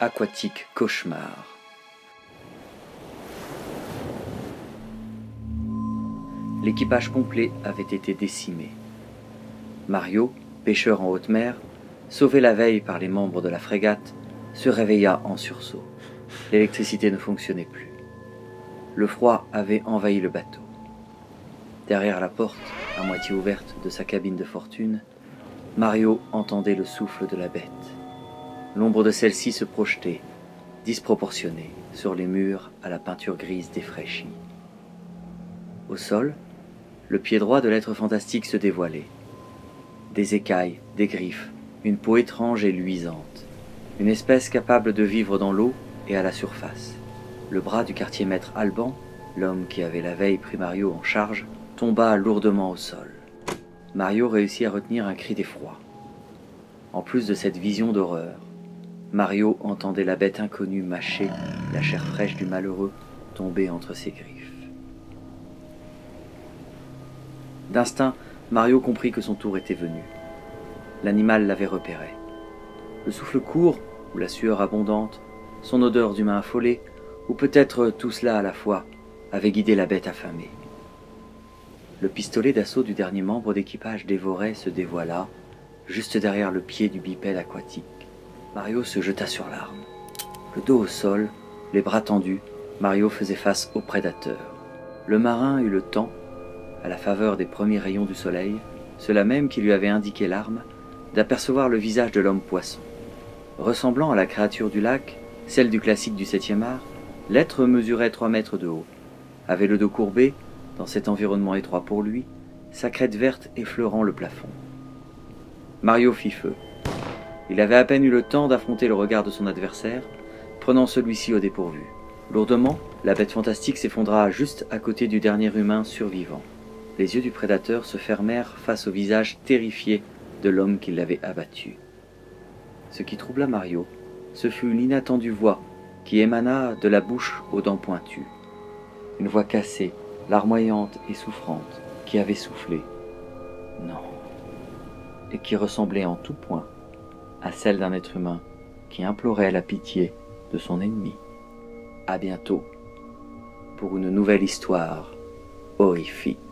aquatique cauchemar. L'équipage complet avait été décimé. Mario, pêcheur en haute mer, sauvé la veille par les membres de la frégate, se réveilla en sursaut. L'électricité ne fonctionnait plus. Le froid avait envahi le bateau. Derrière la porte, à moitié ouverte de sa cabine de fortune, Mario entendait le souffle de la bête. L'ombre de celle-ci se projetait, disproportionnée, sur les murs à la peinture grise défraîchie. Au sol, le pied droit de l'être fantastique se dévoilait. Des écailles, des griffes, une peau étrange et luisante, une espèce capable de vivre dans l'eau et à la surface. Le bras du quartier maître Alban, l'homme qui avait la veille pris Mario en charge, tomba lourdement au sol. Mario réussit à retenir un cri d'effroi. En plus de cette vision d'horreur, Mario entendait la bête inconnue mâcher la chair fraîche du malheureux tomber entre ses griffes. D'instinct, Mario comprit que son tour était venu. L'animal l'avait repéré. Le souffle court, ou la sueur abondante, son odeur d'humain affolé, ou peut-être tout cela à la fois, avait guidé la bête affamée. Le pistolet d'assaut du dernier membre d'équipage dévoré se dévoila, juste derrière le pied du bipède aquatique. Mario se jeta sur l'arme. Le dos au sol, les bras tendus, Mario faisait face au prédateur. Le marin eut le temps, à la faveur des premiers rayons du soleil, cela même qui lui avait indiqué l'arme, d'apercevoir le visage de l'homme poisson. Ressemblant à la créature du lac, celle du classique du septième art, l'être mesurait trois mètres de haut, avait le dos courbé, dans cet environnement étroit pour lui, sa crête verte effleurant le plafond. Mario fit feu. Il avait à peine eu le temps d'affronter le regard de son adversaire, prenant celui-ci au dépourvu. Lourdement, la bête fantastique s'effondra juste à côté du dernier humain survivant. Les yeux du prédateur se fermèrent face au visage terrifié de l'homme qui l'avait abattu. Ce qui troubla Mario, ce fut l'inattendue voix qui émana de la bouche aux dents pointues. Une voix cassée, larmoyante et souffrante, qui avait soufflé. Non. Et qui ressemblait en tout point à celle d'un être humain qui implorait la pitié de son ennemi. À bientôt pour une nouvelle histoire horrifique.